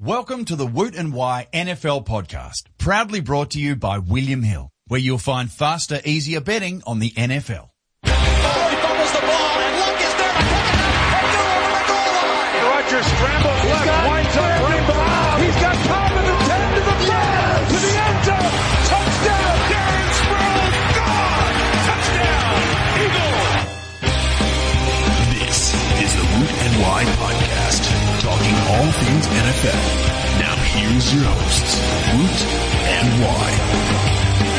Welcome to the Woot and Wye NFL podcast, proudly brought to you by William Hill, where you'll find faster, easier betting on the NFL. He fumbles things NFL. Now here's your hosts, Woot and Wye.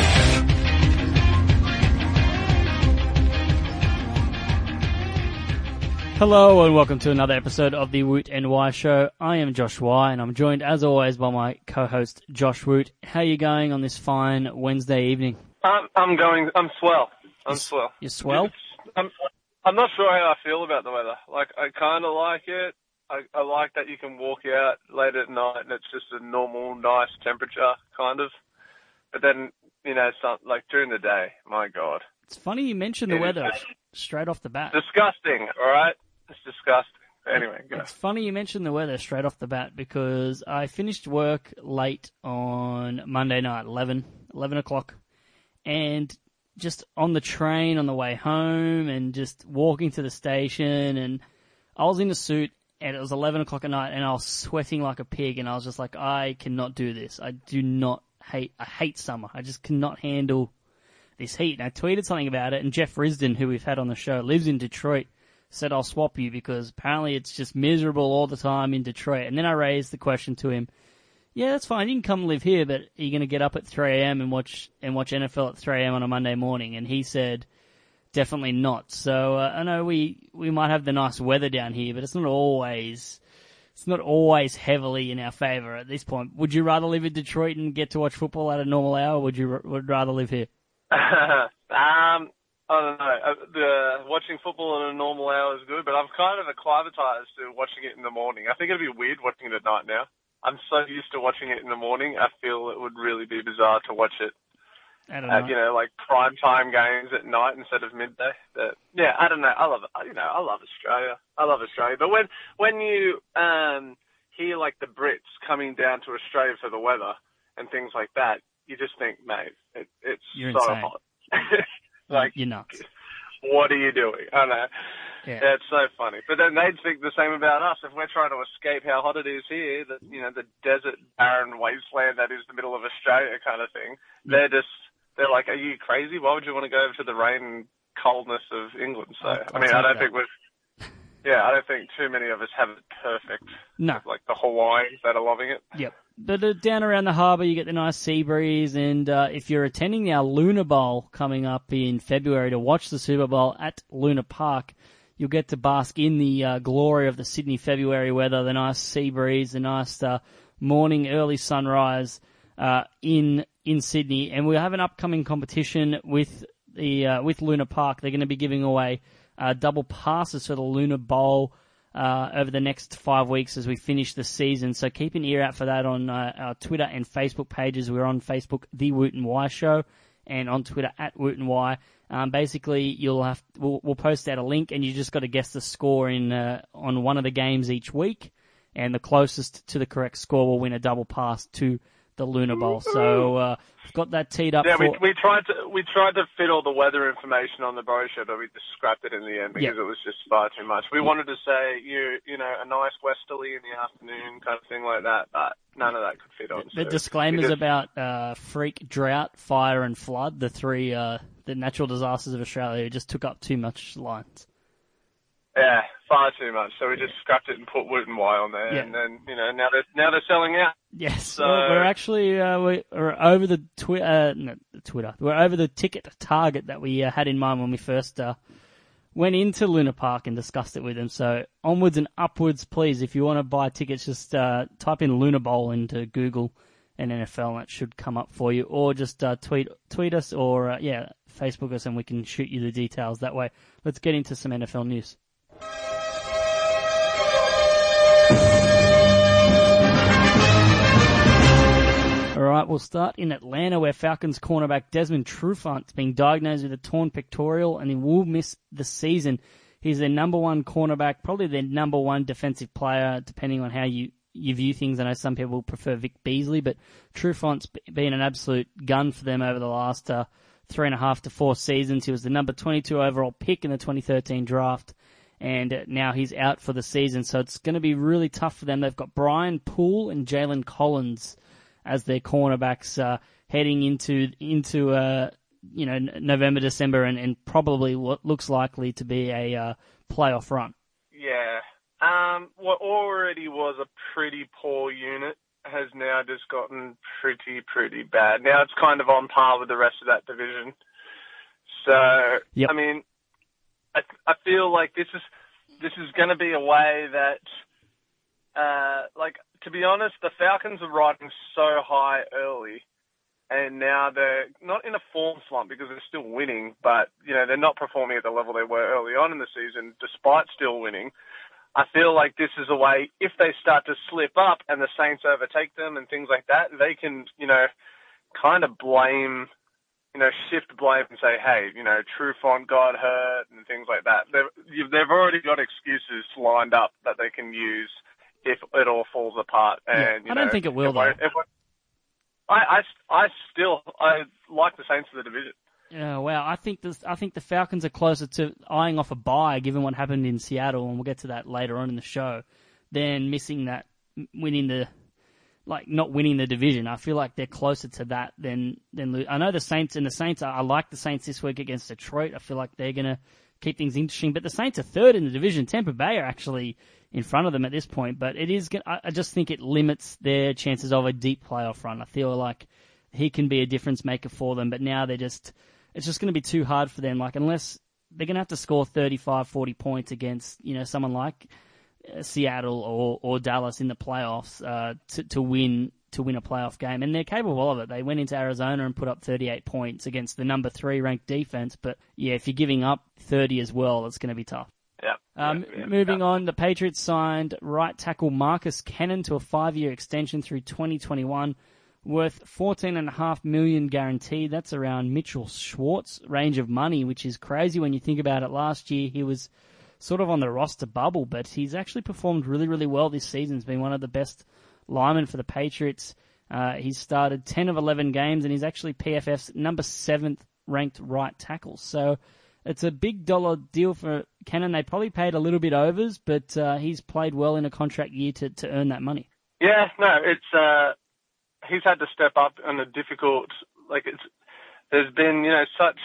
Hello and welcome to another episode of the Woot and Wye Show. I am Josh Wye and I'm joined as always by my co-host Josh Woot. How are you going on this fine Wednesday evening? I'm, I'm going. I'm swell. I'm swell. You're swell? I'm. I'm not sure how I feel about the weather. Like I kind of like it. I, I like that you can walk out late at night and it's just a normal, nice temperature, kind of. But then, you know, some, like during the day, my God, It's funny you mentioned the It weather straight off the bat. disgusting. All right, it's disgusting. Anyway, go. It's funny you mentioned the weather straight off the bat because I finished work late on Monday night, 11, 11 o'clock, and just on the train on the way home and just walking to the station and I was in a suit and it was 11 o'clock at night and I was sweating like a pig and I was just like, I cannot do this. I do not hate, I hate summer. I just cannot handle this heat. And I tweeted something about it and Jeff Risden, who we've had on the show, lives in Detroit said I'll swap you because apparently it's just miserable all the time in Detroit. And then I raised the question to him, yeah, that's fine. You can come live here, but are you going to get up at 3 a.m. and watch and watch NFL at 3 a.m. on a Monday morning? And he said, definitely not. So uh, I know we we might have the nice weather down here, but it's not always it's not always heavily in our favor at this point. Would you rather live in Detroit and get to watch football at a normal hour? Or would you would rather live here? um, I don't know. Uh, The watching football at a normal hour is good, but I'm kind of acclimatized to watching it in the morning. I think it'd be weird watching it at night now. I'm so used to watching it in the morning. I feel it would really be bizarre to watch it I don't know. at you know like prime time games at night instead of midday. But yeah, I don't know. I love it. You know, I love Australia. I love Australia. But when when you um hear like the Brits coming down to Australia for the weather and things like that, you just think, mate, it, it's You're so insane. hot. like, You're nuts. what are you doing? I know. Yeah. Yeah, it's so funny. But then they'd think the same about us. If we're trying to escape how hot it is here, the you know, the desert, barren wasteland that is the middle of Australia kind of thing, they're just they're like, Are you crazy? Why would you want to go over to the rain and coldness of England? So I'll- I mean I don't think we're yeah, I don't think too many of us have it perfect. No. Like the Hawaiians that are loving it. Yep. But uh, down around the harbour, you get the nice sea breeze, and uh, if you're attending our Luna Bowl coming up in February to watch the Super Bowl at Luna Park, you'll get to bask in the uh, glory of the Sydney February weather, the nice sea breeze, the nice uh, morning early sunrise uh, in in Sydney, and we have an upcoming competition with the uh, with Luna Park. They're going to be giving away uh, double passes for the Luna Bowl uh, over the next five weeks as we finish the season. So keep an ear out for that on uh, our Twitter and Facebook pages. We're on Facebook, The Woot and Wye Show, and on Twitter at Woot and Wye. Um, basically, you'll have we'll, we'll post out a link, and you just got to guess the score in uh, on one of the games each week, and the closest to the correct score will win a double pass to the Luna Bowl. So uh, got that teed up Yeah, for. we we tried to we tried to fit all the weather information on the brochure, but we just scrapped it in the end because Yeah. it was just far too much. We wanted to say you you know a nice westerly in the afternoon kind of thing like that, but none of that could fit on. The so disclaimers just- about uh, freak drought, fire, and flood, the three uh, the natural disasters of Australia, just took up too much lines. Yeah far too much. So we just scrapped it and put Woot and Wye on there, Yeah. and then you know now they're now they're selling out. Yes, So- we're, we're actually uh, we- we're over the twi- uh, no, Twitter. We're over the ticket target that we uh, had in mind when we first uh, went into Luna Park and discussed it with them. So onwards and upwards, please. If you want to buy tickets, just uh, type in Luna Bowl into Google and NFL, and it should come up for you. Or just uh, tweet tweet us or uh, yeah, Facebook us, and we can shoot you the details that way. Let's get into some NFL news. All right, we'll start in Atlanta, where Falcons cornerback Desmond Trufant's been diagnosed with a torn pectoral and he will miss the season. He's their number one cornerback, probably their number one defensive player, depending on how you you view things. I know some people prefer Vic Beasley, but Trufant's been an absolute gun for them over the last uh, three and a half to four seasons. He was the number 22 overall pick in the 2013 draft, and now he's out for the season. So it's going to be really tough for them. They've got Brian Poole and Jalen Collins as their cornerbacks uh, heading into into uh, you know November, December, and, and probably what looks likely to be a uh, playoff run. Yeah. Um, what already was a pretty poor unit has now just gotten pretty, pretty bad. Now it's kind of on par with the rest of that division. So, Yep. I mean, I, I feel like this is this is going to be a way that, uh, like to be honest, the Falcons are riding so high early, and now they're not in a form slump because they're still winning, but you know they're not performing at the level they were early on in the season, despite still winning. I feel like this is a way if they start to slip up and the Saints overtake them and things like that, they can, you know, kind of blame, you know, shift blame and say, hey, you know, True Trufant got hurt and things like that. They've, they've already got excuses lined up that they can use if it all falls apart. And you I don't know, think it will, if I- though. if I, I, I still I like the Saints for the division. Yeah, wow. I think this, I think the Falcons are closer to eyeing off a bye, given what happened in Seattle, and we'll get to that later on in the show, than missing that, winning the, like not winning the division. I feel like they're closer to that than than. lo- I know the Saints and the Saints. I, I like the Saints this week against Detroit. I feel like they're gonna keep things interesting. But the Saints are third in the division. Tampa Bay are actually in front of them at this point. But it is. I just think it limits their chances of a deep playoff run. I feel like he can be a difference maker for them. But now they're just. It's just going to be too hard for them. Like unless they're going to have to score 35, 40 points against you know someone like uh, Seattle or, or Dallas in the playoffs uh, to to win to win a playoff game, and they're capable of it. They went into Arizona and put up 38 points against the number three ranked defense, but yeah, if you're giving up 30 as well, it's going to be tough. Yeah. Um, Yeah, yeah, moving yeah. on, the Patriots signed right tackle Marcus Cannon to a five-year extension through 2021, worth 14.5 million guaranteed. That's around Mitchell Schwartz range of money, which is crazy when you think about it. Last year he was sort of on the roster bubble, but he's actually performed really, really well this season. He's been one of the best linemen for the Patriots. Uh, he's started 10 of 11 games, and he's actually PFF's number seventh ranked right tackle. So it's a big dollar deal for Cannon. They probably paid a little bit overs, but uh, he's played well in a contract year to, to earn that money. Yeah, no, it's uh he's had to step up in a difficult like it's there's been, you know, such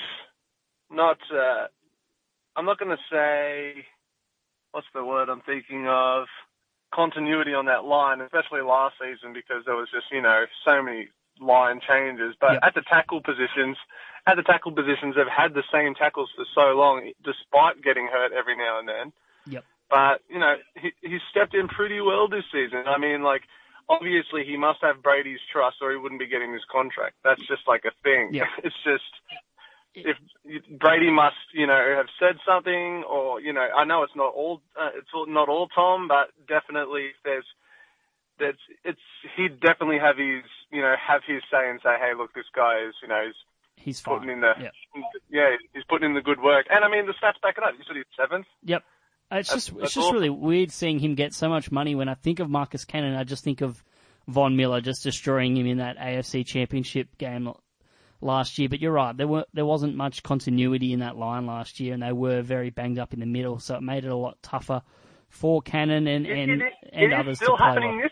not uh I'm not gonna say what's the word I'm thinking of continuity on that line, especially last season because there was just, you know, so many line changes. But Yep. at the tackle positions at the tackle positions they've had the same tackles for so long despite getting hurt every now and then. Yep. But you know, he he stepped in pretty well this season. I mean, like obviously he must have Brady's trust, or he wouldn't be getting this contract. That's just like a thing. Yeah. It's just if Brady must, you know, have said something, or you know, I know it's not all uh, it's all, not all Tom, but definitely there's that's it's he'd definitely have his you know have his say and say, hey, look, this guy is you know is He's putting in the Yeah. yeah he's putting in the good work, and I mean the stats back it up. You said he's seventh. Yep. It's That's- just it's just awesome. really weird seeing him get so much money. When I think of Marcus Cannon, I just think of Von Miller just destroying him in that AFC Championship game last year. But you're right, there were there wasn't much continuity in that line last year, and they were very banged up in the middle, so it made it a lot tougher for Cannon and It- and, it, and it others is still to play happening well. this.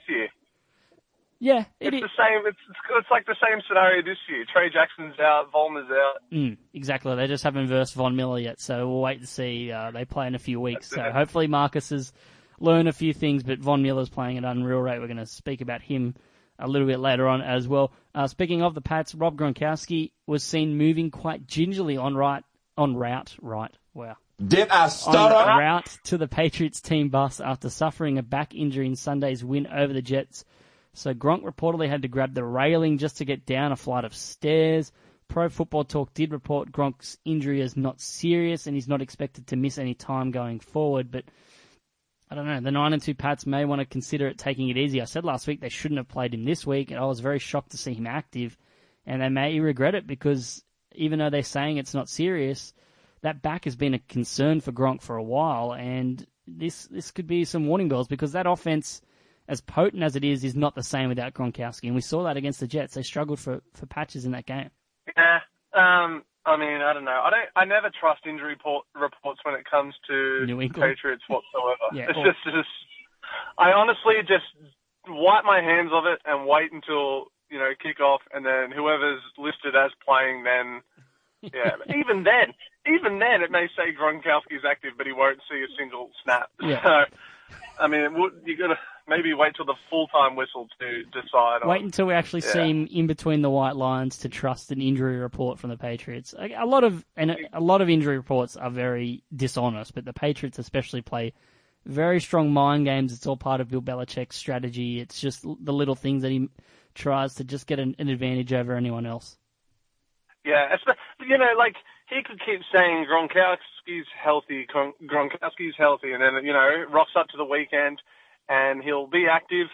Yeah, it It's is. the same. It's it's like the same scenario this year. Trey Jackson's out, Vollmer's out. Mm, exactly. They just haven't versed Von Miller yet, so we'll wait to see. Uh, they play in a few weeks, so hopefully Marcus has learned a few things. But Von Miller's playing at unreal rate. We're going to speak about him a little bit later on as well. Uh, speaking of the Pats, Rob Gronkowski was seen moving quite gingerly on right on route. Right, wow. Did I On stutter? route to the Patriots team bus after suffering a back injury in Sunday's win over the Jets. So Gronk reportedly had to grab the railing just to get down a flight of stairs. Pro Football Talk did report Gronk's injury as not serious and he's not expected to miss any time going forward. But I don't know. The nine and two Pats may want to consider it taking it easy. I said last week they shouldn't have played him this week, and I was very shocked to see him active. And they may regret it because even though they're saying it's not serious, that back has been a concern for Gronk for a while, and this this could be some warning bells because that offense as potent as it is, is not the same without Gronkowski. And we saw that against the Jets. They struggled for, for patches in that game. Yeah. Um, I mean, I don't know. I don't. I never trust injury report, reports when it comes to New England? Patriots whatsoever. Yeah, it's or- just, just. I honestly just wipe my hands of it and wait until you know kick off, and then whoever's listed as playing, then yeah. Even then, even then, it may say Gronkowski's active, but he won't see a single snap. Yeah. So, I mean, would, you gotta maybe wait till the full time whistle to decide. Wait on, until we actually see him in between the white lines to trust an injury report from the Patriots. A, a lot of and a, a lot of injury reports are very dishonest, but the Patriots especially play very strong mind games. It's all part of Bill Belichick's strategy. It's just the little things that he tries to just get an, an advantage over anyone else. Yeah, you know, like he could keep saying Gronkowski's healthy, Gronkowski's healthy, and then you know rocks up to the weekend, and he'll be active,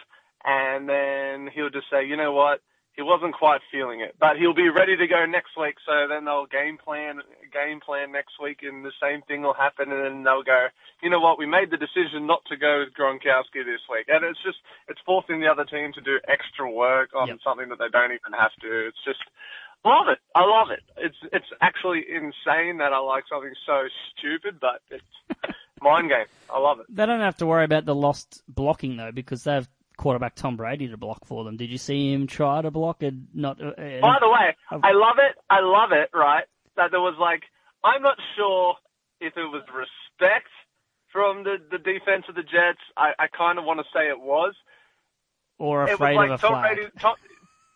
and then he'll just say, you know what, he wasn't quite feeling it, but he'll be ready to go next week. So then they'll game plan, game plan next week, and the same thing will happen, and then they'll go, you know what, we made the decision not to go with Gronkowski this week, and it's just it's forcing the other team to do extra work on Yep. something that they don't even have to. It's just I love it. I love it. It's it's actually insane that I like something so stupid, but it's mind game. I love it. They don't have to worry about the lost blocking though, because they have quarterback Tom Brady to block for them. Did you see him try to block and not? Uh, By the way, I love it. I love it. Right, that there was like I'm not sure if it was respect from the the defense of the Jets. I I kind of want to say it was. or It afraid was like of a Tom flag. Brady. Tom,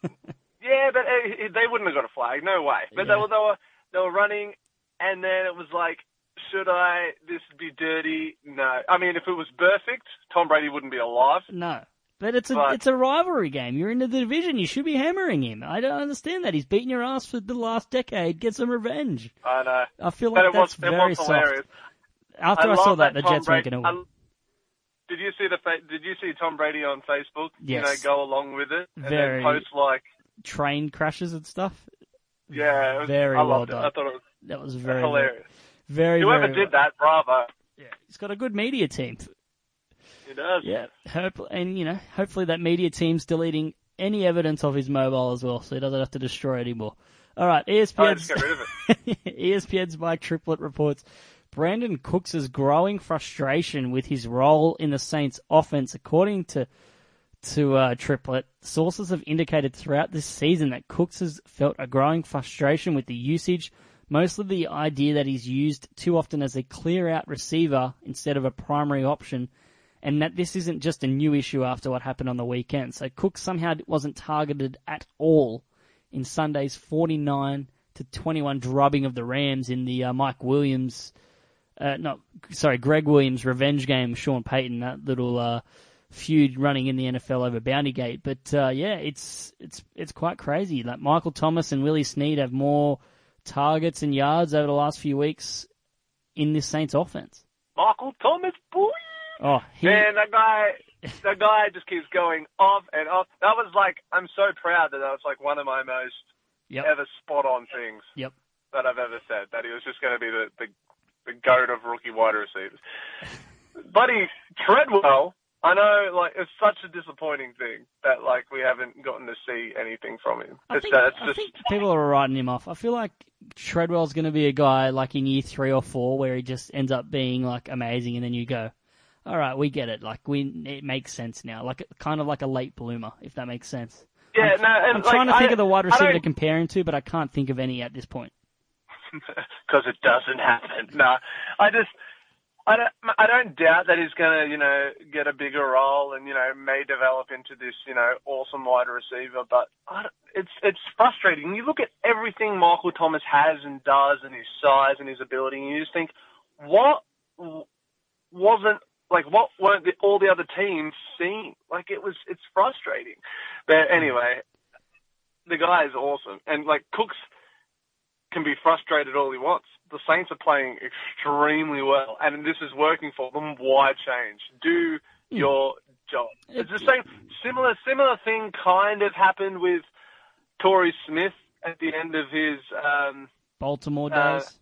yeah, but uh, they wouldn't have got a flag. No way. But Yeah. they were they were they were running, and then it was like, should I? This would be dirty? No. I mean, if it was perfect, Tom Brady wouldn't be alive. No. But it's a But- it's a rivalry game. You're in the division. You should be hammering him. I don't understand that. He's beaten your ass for the last decade. Get some revenge. I know. I feel like was that's it very was soft. hilarious. After I, love saw that, the Tom Jets weren't Brady. going to win. I- Did you see the fa- Did you see Tom Brady on Facebook? Yes. You know, go along with it and Very- then post like, Train crashes and stuff. yeah, was, Very I well loved done. it. I thought it was That was very hilarious. Very, Whoever very did that, bravo. Yeah, he's got a good media team. He does. Yeah, hope, and you know, hopefully that media team's deleting any evidence of his mobile as well, so he doesn't have to destroy it anymore. All right, E Oh, just ESPN's get rid of it. ESPN's Mike Triplett reports Brandin Cooks' growing frustration with his role in the Saints' offense, according to to uh, Triplett. Sources have indicated throughout this season that Cooks has felt a growing frustration with the usage, mostly the idea that he's used too often as a clear-out receiver instead of a primary option, and that this isn't just a new issue after what happened on the weekend. So Cook somehow wasn't targeted at all in Sunday's 49 to 21 drubbing of the Rams in the uh, Mike Williams, uh, no, sorry, Gregg Williams revenge game, Sean Payton, that little uh, feud running in the NFL over Bountygate. But uh, yeah, it's it's it's quite crazy. Like Michael Thomas and Willie Snead have more targets and yards over the last few weeks in this Saints offense. Michael Thomas, boy. Oh, he, Man, that guy, that guy just keeps going off and off. That was like, I'm so proud that that was like one of my most yep, ever spot on things yep. that I've ever said. That he was just going to be the, the the goat of rookie wide receivers. Buddy Treadwell, I know, like it's such a disappointing thing that like we haven't gotten to see anything from him. I It's, think, uh, it's I just think people are writing him off. I feel like Treadwell's going to be a guy like in year three or four where he just ends up being like amazing, and then you go, "All right, we get it. Like we, it makes sense now. Like kind of like a late bloomer, if that makes sense." yeah. I'm, no, and I'm like, trying to think I- of the wide receiver to compare him to, but I can't think of any at this point. because it doesn't happen. No, I just. I don't, I don't doubt that he's going to, you know, get a bigger role and, you know, may develop into this, you know, awesome wide receiver. But it's it's frustrating. You look at everything Michael Thomas has and does, and his size and his ability, and you just think, what wasn't like what weren't the, all the other teams seeing? Like it was, it's frustrating. But anyway, the guy is awesome, and like Cooks can be frustrated all he wants. The Saints are playing extremely well, and this is working for them. Why change? Do your job. It's the same, similar, similar thing kind of happened with Torrey Smith at the end of his, um, Baltimore Uh, days.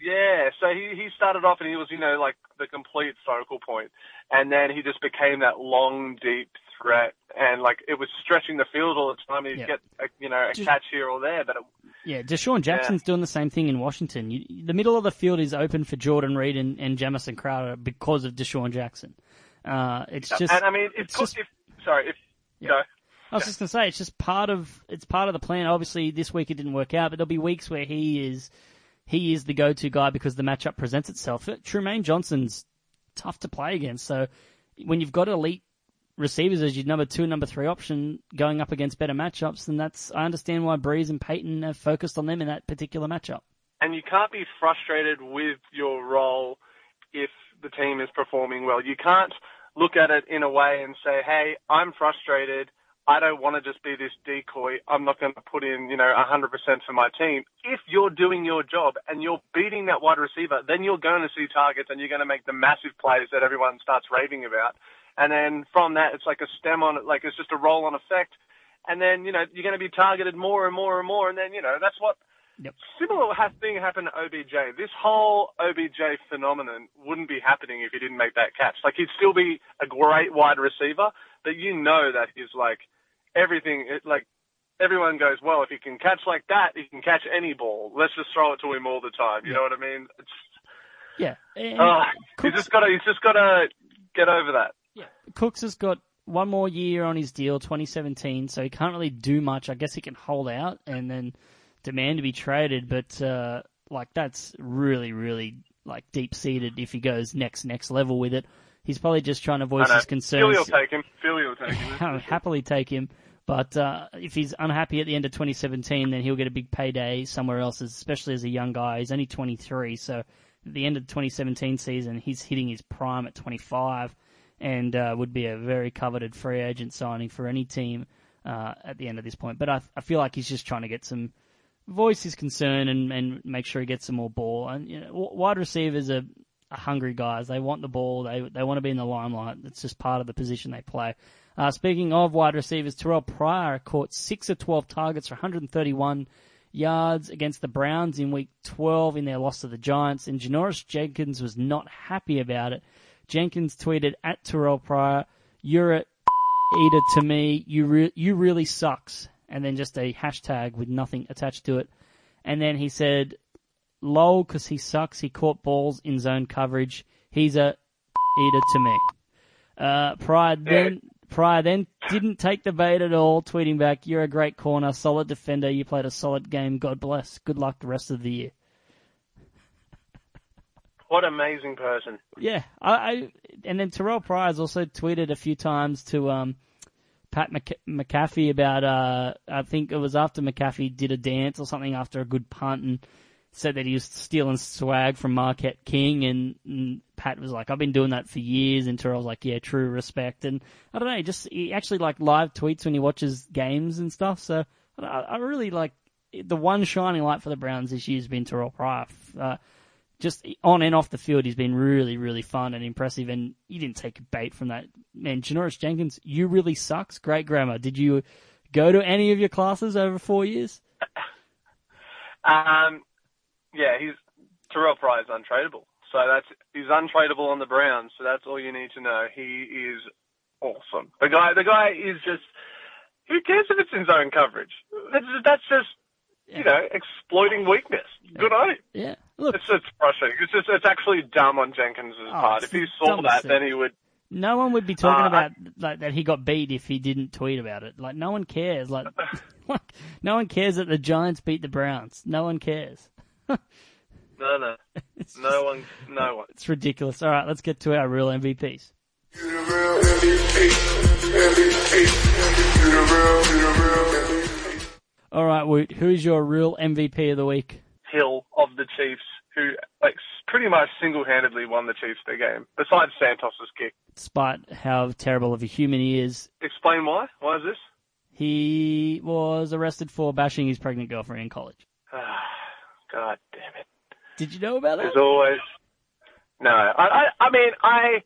yeah. So he he started off and he was, you know, like the complete focal point, and then he just became that long, deep threat, and like it was stretching the field all the time. Yeah. get a, you know a Just- catch here or there, but it, Yeah, DeSean Jackson's doing the same thing in Washington. You, the middle of the field is open for Jordan Reed and, and Jamison Crowder because of DeSean Jackson. Uh, it's just, and I mean, if, it's just if sorry, if Yeah. go. I was just gonna say, it's just part of it's part of the plan. Obviously, this week it didn't work out, but there'll be weeks where he is he is the go-to guy because the matchup presents itself. Trumaine Johnson's tough to play against, so when you've got elite receivers as your number two number three option going up against better matchups, then that's I understand why Brees and Payton have focused on them in that particular matchup. and you can't be frustrated with your role if the team is performing well. You can't look at it in a way and say, "Hey, I'm frustrated. I don't want to just be this decoy. I'm not going to put in, you know, 100% for my team." If you're doing your job and you're beating that wide receiver, then you're going to see targets and you're going to make the massive plays that everyone starts raving about. And then from that, it's like a stem on it, like it's just a roll-on effect. And then, you know, you're going to be targeted more and more and more. And then, you know, that's what Yep. similar thing happened to OBJ. This whole OBJ phenomenon wouldn't be happening if he didn't make that catch. Like he'd still be a great wide receiver, but you know that he's like everything. It, like everyone goes, well, if he can catch like that, he can catch any ball. Let's just throw it to him all the time. You know what I mean? It's, Yeah, oh, he's just got to. He's just got to get over that. Yeah, Cooks has got one more year on his deal, 2017, so he can't really do much. I guess he can hold out and then demand to be traded, but uh, like that's really, really like deep seated. If he goes next next level with it, he's probably just trying to voice his concerns. Philly will take him. Philly will take him. I'll happily take him. But uh, if he's unhappy at the end of 2017, then he'll get a big payday somewhere else, especially as a young guy. He's only 23, so at the end of the 2017 season, he's hitting his prime at 25 and uh, would be a very coveted free agent signing for any team uh, at the end of this point. But I, I feel like he's just trying to get some voice his concern and, and make sure he gets some more ball. And you know, wide receivers are, are hungry guys. They want the ball. They they want to be in the limelight. It's just part of the position they play. Uh, speaking of wide receivers, Terrell Pryor caught six of 12 targets for 131 yards against the Browns in week 12 in their loss to the Giants, and Janoris Jenkins was not happy about it. Jenkins tweeted at Terrell Pryor, "You're a eater to me. You re- you really sucks." And then just a hashtag with nothing attached to it. And then he said, "Lol, because he sucks. He caught balls in zone coverage. He's a eater to me." Uh, Pryor then Pryor then didn't take the bait at all, tweeting back, "You're a great corner, solid defender. You played a solid game. God bless. Good luck the rest of the year." What an amazing person. Yeah, I, I and then Terrell Pryor's also tweeted a few times to um, Pat Mc, McAfee about uh, I think it was after McAfee did a dance or something after a good punt and said that he was stealing swag from Marquette King and, and Pat was like, I've been doing that for years and Terrell's like, yeah, true respect and I don't know, he just he actually like live tweets when he watches games and stuff. So I, I really like the one shining light for the Browns this year has been Terrell Pryor. Uh, just on and off the field, he's been really, really fun and impressive. And you didn't take a bait from that. Man, Janoris Jenkins, you really sucks. Great grammar. Did you go to any of your classes over four years? Um, yeah, he's Terrell Pryor is untradeable. So that's he's untradeable on the Browns. So that's all you need to know. He is awesome. The guy, the guy is just. Who cares if it's in zone coverage? That's just, that's just you know exploiting weakness. Good on him. Yeah. Look, It's it's frustrating. It's just it's actually dumb on Jenkins' part. If he saw that, thing. then he would. no one would be talking Uh, about like that he got beat if he didn't tweet about it. Like no one cares. Like, like no one cares that the Giants beat the Browns. No one cares. No, no, It's no just- one, no one. It's ridiculous. All right, let's get to our real MVPs. All right, Woot, who's your real MVP of the week? Hill of the Chiefs, who like pretty much single-handedly won the Chiefs their game. Besides Santos's kick. Despite how terrible of a human he is, Explain why? Why is this? he was arrested for bashing his pregnant girlfriend in college. Ah, God damn it. Did you know about that? As always no. I, I, I mean, I,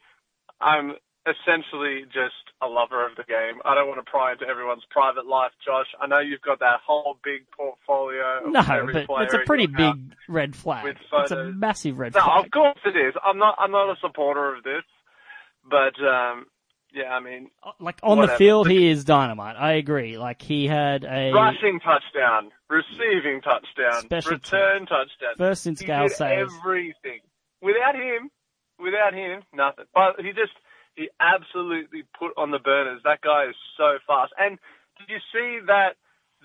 I'm essentially just a lover of the game. I don't want to pry into everyone's private life, Josh. I know you've got that whole big portfolio. Of No, every but player it's a pretty big red flag. It's a massive red flag. No, flag. of course it is. I'm not. I'm not a supporter of this, but um, yeah, I mean, Like on the field, he is dynamite. I agree. Like he had a rushing touchdown, receiving touchdown, Special return touchdown. first since he Gale says. everything. Without him, without him, nothing. But he just he absolutely put on the burners. That guy is so fast. And did you see that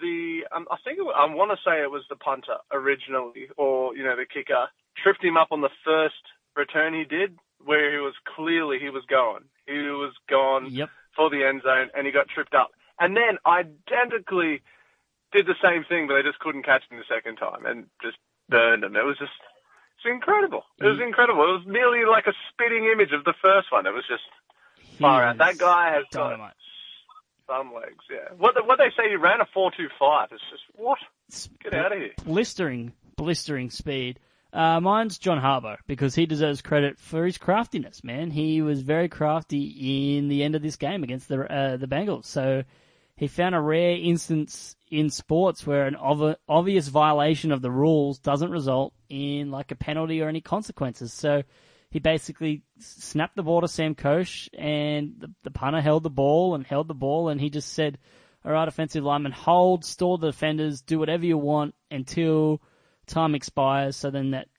the um, I think it, I want to say it was the punter originally, or you know the kicker tripped him up on the first return he did, where he was clearly he was going. He was gone Yep. for the end zone, and he got tripped up. And then identically did the same thing, but they just couldn't catch him the second time and just burned him. It was just incredible. It was incredible. It was nearly like a spitting image of the first one. It was just He far out. That guy has got some legs. Yeah. What what they say he ran a four two five. It's just what? Get out of here. blistering, blistering speed. Uh, mine's John Harbaugh because he deserves credit for his craftiness. Man, he was very crafty in the end of this game against the uh, the Bengals. So he found a rare instance in sports where an ov- obvious violation of the rules doesn't result in like a penalty or any consequences. So he basically snapped the ball to Sam Koch, and the, the punter held the ball and held the ball, and he just said, "All right, offensive lineman, hold, stall the defenders, do whatever you want until time expires, so then that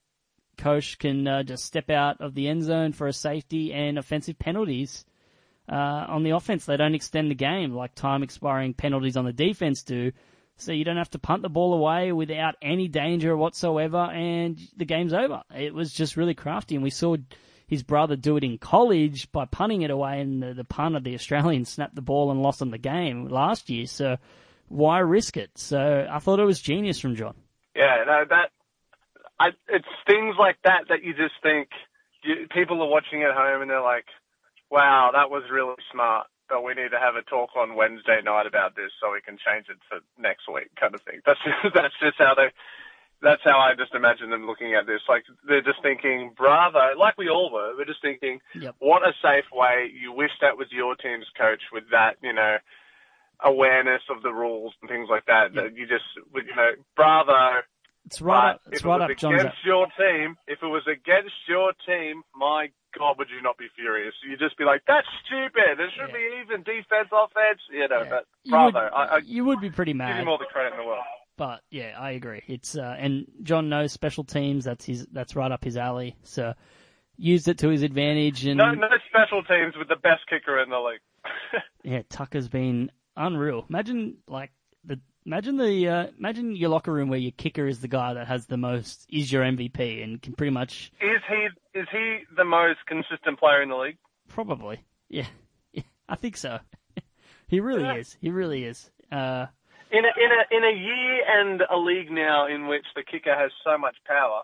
coach can uh, just step out of the end zone for a safety and offensive penalties." Uh, on the offense, they don't extend the game like time expiring penalties on the defense do. So you don't have to punt the ball away without any danger whatsoever, and the game's over. It was just really crafty, and we saw his brother do it in college by punting it away, and the, the punter, the Australian, snapped the ball and lost on the game last year. So why risk it? So I thought it was genius from John. Yeah, no, that I, it's things like that that you just think you, people are watching at home and they're like, "Wow, that was really smart." But we need to have a talk on Wednesday night about this so we can change it for next week, kind of thing. That's just, that's just how they. That's how I just imagine them looking at this. Like they're just thinking, "Bravo!" Like we all were. We're just thinking, Yep. "What a safe way." You wish that was your team's coach with that, you know, awareness of the rules and things like that. That you just, you know, bravo. It's right up, But it's if right it up was John's. against your team, if it was against your team, my God, would you not be furious? You'd just be like, "That's stupid. There should Yeah. be even defense, offense." You know, Yeah. but You would. I, I you would be pretty mad. give him all the credit in the world. But yeah, I agree. It's uh, and John knows special teams. That's his. That's right up his alley. So used it to his advantage. And No, no special teams with the best kicker in the league. yeah, Tucker's been unreal. Imagine like the imagine the uh, imagine your locker room where your kicker is the guy that has the most is your MVP and can pretty much is he is he the most consistent player in the league? probably yeah, yeah I think so. he really Yeah. is. He really is. Uh, In a, in a in a year and a league now in which the kicker has so much power,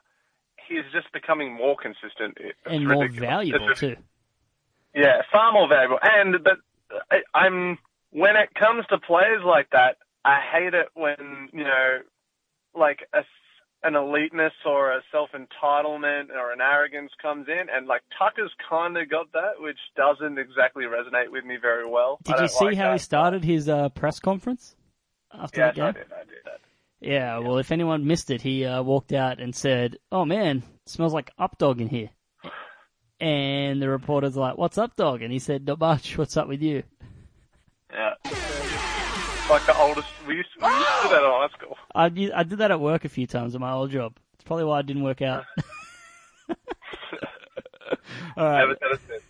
he's just becoming more consistent. It's and more ridiculous. valuable It's just- too. Yeah, far more valuable. And but I, I'm when it comes to players like that, I hate it when you know, like a, an eliteness or a self entitlement or an arrogance comes in, and like Tucker's kind of got that, which doesn't exactly resonate with me very well. Did you see like how he started his uh, press conference after Yes, the game? I did. I did that. Yeah, well, if anyone missed it, he uh, walked out and said, "Oh man, it smells like updog in here." And the reporter's like, "What's up, dog?" And he said, "Not much. What's up with you?" Yeah. Like the oldest, we used, we used to do that in high school. I did, I did that at work a few times at my old job. It's probably why it didn't work out. All right, Never said it since.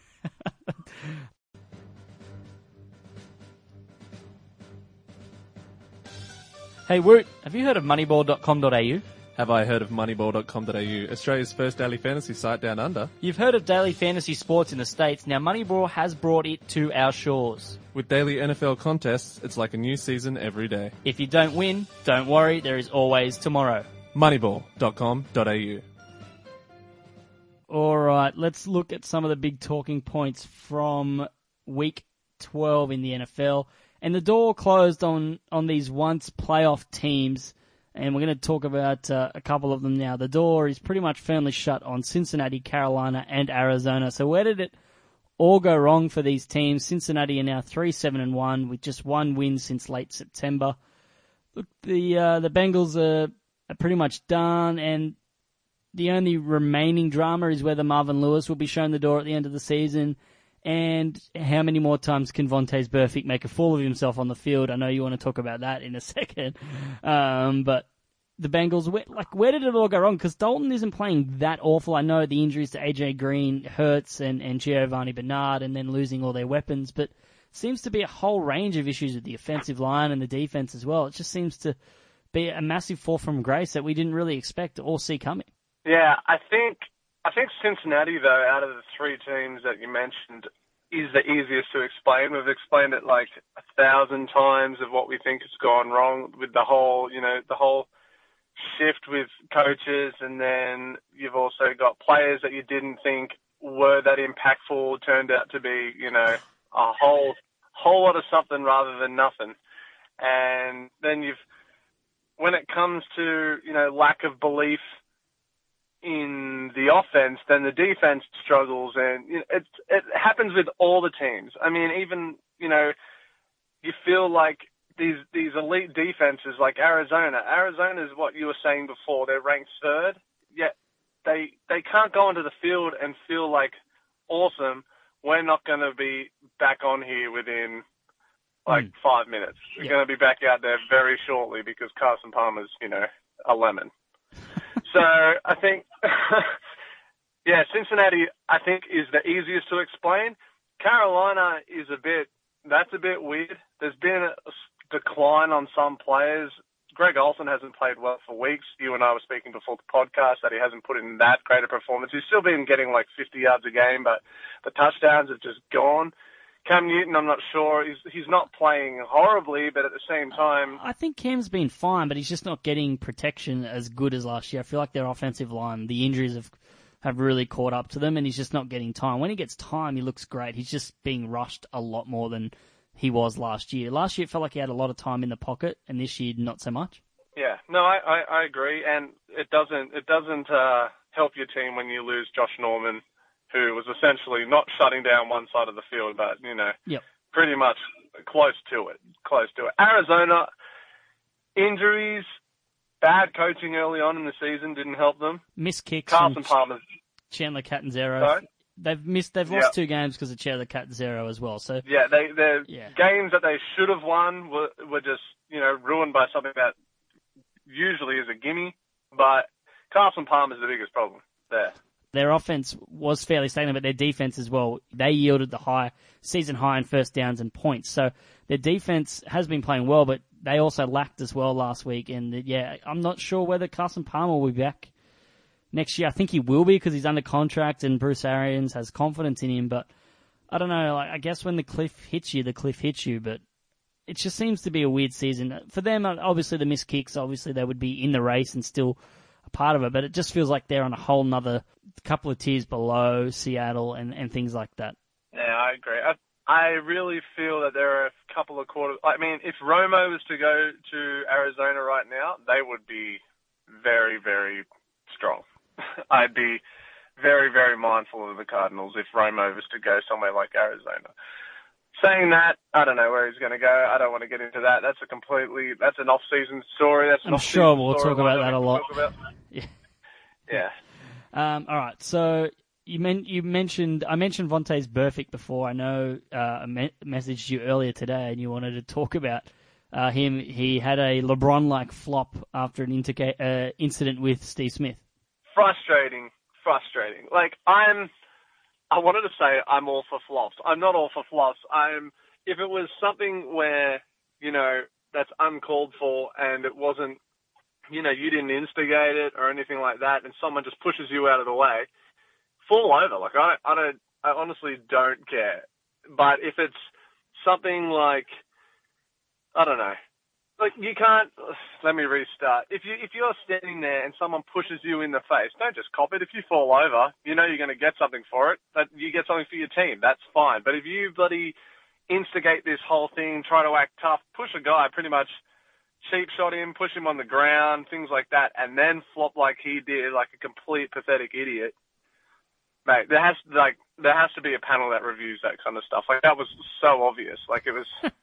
hey Woot, have you heard of Moneyball.com.au? Have I heard of Moneyball.com.au, Australia's first daily fantasy site down under? You've heard of daily fantasy sports in the states. Now Moneyball has brought it to our shores. With daily NFL contests, it's like a new season every day. If you don't win, don't worry. There is always tomorrow. Moneyball.com.au. All right, let's look at some of the big talking points from week 12 in the NFL. And the door closed on, on these once playoff teams, and we're going to talk about uh, a couple of them now. The door is pretty much firmly shut on Cincinnati, Carolina, and Arizona. So where did it all go wrong for these teams? Cincinnati are now 3-7 and 1 with just one win since late September. Look, the uh, the Bengals are, are pretty much done, and the only remaining drama is whether Marvin Lewis will be shown the door at the end of the season. And how many more times can Vontaze Burfict make a fool of himself on the field? I know you want to talk about that in a second. Um, but the Bengals, where, like, where did it all go wrong? Because Dalton isn't playing that awful. I know the injuries to AJ Green, Hurts, and, and Giovani Bernard, and then losing all their weapons, but seems to be a whole range of issues with the offensive line and the defense as well. It just seems to be a massive fall from grace that we didn't really expect or see coming. Yeah, I think I think Cincinnati though, out of the three teams that you mentioned, is the easiest to explain. We've explained it like a thousand times of what we think has gone wrong with the whole, you know, the whole shift with coaches, and then you've also got players that you didn't think were that impactful turned out to be, you know, a whole whole lot of something rather than nothing. And then you've when it comes to, you know, lack of belief in the offense, then the defense struggles, and you know, it it happens with all the teams. I mean, even you know, you feel like these these elite defenses like Arizona. Arizona is what you were saying before. They're ranked third, yet they they can't go onto the field and feel like awesome. We're not going to be back on here within like Mm. five minutes. We're Yeah. going to be back out there very shortly because Carson Palmer's you know a lemon. So I think, yeah, Cincinnati I think is the easiest to explain. Carolina is a bit that's a bit weird. There's been a decline on some players. Greg Olsen hasn't played well for weeks. You and I were speaking before the podcast that he hasn't put in that great a performance. He's still been getting like 50 yards a game, but the touchdowns have just gone. Cam Newton, I'm not sure. He's he's not playing horribly, but at the same time, I think Cam's been fine, but he's just not getting protection as good as last year. I feel like their offensive line, the injuries have have really caught up to them, and he's just not getting time. When he gets time, he looks great. He's just being rushed a lot more than he was last year. Last year, it felt like he had a lot of time in the pocket, and this year, not so much. Yeah, no, I, I, I agree, and it doesn't it doesn't uh, help your team when you lose Josh Norman, who was essentially not shutting down one side of the field, but you know, Yep. pretty much close to it, close to it. Arizona injuries, bad coaching early on in the season didn't help them. Missed kicks Carson Palmer, Chandler Catanzaro. Sorry? They've missed. They've lost two games because of Chandler Catanzaro as well. So yeah, they their Yeah. games that they should have won were were just you know ruined by something that usually is a gimme, but Carson Palmer's is the biggest problem there. Their offense was fairly stagnant, but their defense as well. They yielded the high season high in first downs and points. So their defense has been playing well, but they also lacked as well last week. And yeah, I'm not sure whether Carson Palmer will be back next year. I think he will be because he's under contract and Bruce Arians has confidence in him. But I don't know. Like I guess when the cliff hits you, the cliff hits you. But it just seems to be a weird season for them. Obviously, the missed kicks. Obviously, they would be in the race and still part of it. But it just feels like they're on a whole nother couple of tiers below Seattle and and things like that. Yeah, I agree. I, I really feel that there are a couple of quarters. I mean, if Romo was to go to Arizona right now, they would be very, very strong. I'd be very, very mindful of the Cardinals if Romo was to go somewhere like Arizona. Saying that, I don't know where he's going to go. I don't want to get into that. That's a completely, that's an off-season story. That's an I'm sure we'll talk about that a lot. about. Yeah. Yeah. Um, all right, so you men- you mentioned I mentioned Vontaze Burfict before. I know uh, I me- messaged you earlier today, and you wanted to talk about uh, him. He had a LeBron-like flop after an interca- uh, incident with Steve Smith. frustrating, frustrating. Like I'm, I wanted to say I'm all for flops. I'm not all for flops. I'm, if it was something where, you know, that's uncalled for and it wasn't, you know, you didn't instigate it or anything like that and someone just pushes you out of the way, fall over. Like I, I don't, I honestly don't care. But if it's something like, I don't know, like you can't. Let me restart. If you if you're standing there and someone pushes you in the face, don't just cop it. If you fall over, you know you're going to get something for it. But you get something for your team. That's fine. But if you bloody instigate this whole thing, try to act tough, push a guy, pretty much cheap shot him, push him on the ground, things like that, and then flop like he did, like a complete pathetic idiot. Mate, there has like there has to be a panel that reviews that kind of stuff. Like that was so obvious. Like it was.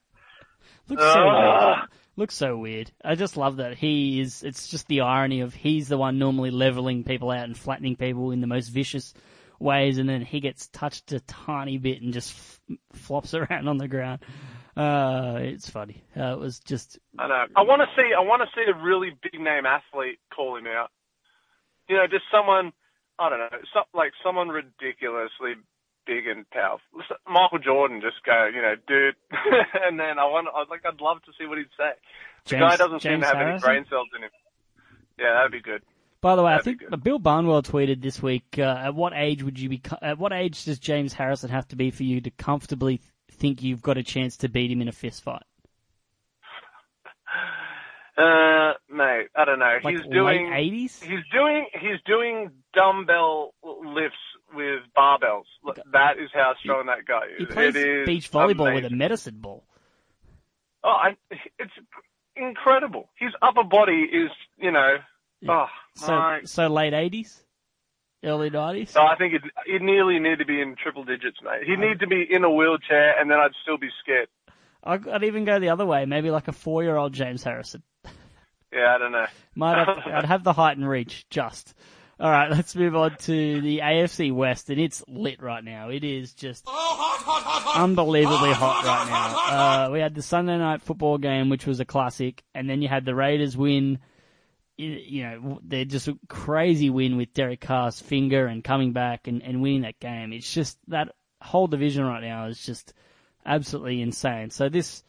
Looks so Ugh. weird. Looks so weird. I just love that he is. It's just the irony of he's the one normally leveling people out and flattening people in the most vicious ways, and then he gets touched a tiny bit and just f- flops around on the ground. Uh, it's funny. Uh, it was just I know. I want to see. I want to see a really big name athlete call him out. You know, just someone. I don't know. Some, like someone ridiculously big and powerful. Michael Jordan just go, you know, dude, and then I want. I was like, I'd love to see what he'd say. The James- guy doesn't seem James to have Harrison? any brain cells in him. Yeah, that'd be good. By the way, I That'd be think good. Bill Barnwell tweeted this week. Uh, at what age would you be? At what age does James Harrison have to be for you to comfortably think you've got a chance to beat him in a fist fight? Uh, mate, I don't know. Like he's doing. late eighties. He's doing. He's doing dumbbell lifts with barbells. That is how strong that guy is. He plays it is beach volleyball with a medicine ball. Oh, I, it's incredible. His upper body is, you know, oh, So my. so late eighties, early nineties. So I think it it nearly need to be in triple digits, mate. He'd need to be in a wheelchair, and then I'd still be scared. I'd I'd even go the other way. Maybe like a four-year-old James Harrison. Yeah, I don't know. Might have I'd have the height and reach just. All right, let's move on to the AFC West, and it's lit right now. It is just unbelievably hot right now. Uh, we had the Sunday night football game, which was a classic, and then you had the Raiders win. You- know, they're just a crazy win with Derek Carr's finger and coming back and, and winning that game. It's just that whole division right now is just absolutely insane. So this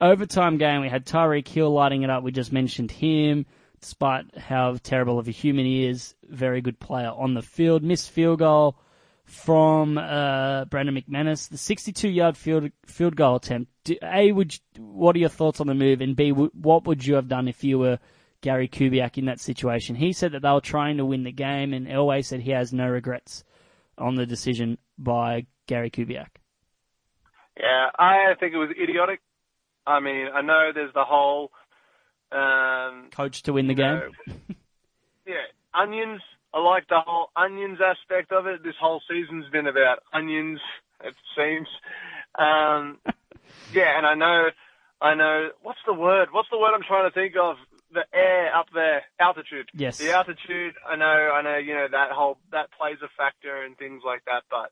overtime game, we had Tyreek Hill lighting it up. We just mentioned him, despite how terrible of a human he is. Very good player on the field. Missed field goal from uh, Brandon McManus. The 62-yard field field goal attempt. Do, a, would you- what are your thoughts on the move? And B, w- what would you have done if you were Gary Kubiak in that situation? He said that they were trying to win the game, and Elway said he has no regrets on the decision by Gary Kubiak. Yeah, I think it was idiotic. I mean, I know there's the whole, um, Coach to win the game. know, yeah, onions. I like the whole onions aspect of it. This whole season's been about onions. It seems. Um, yeah, and I know, I know. What's the word? What's the word I'm trying to think of? The air up there, altitude. Yes. The altitude. I know. I know. You know that whole that plays a factor and things like that. But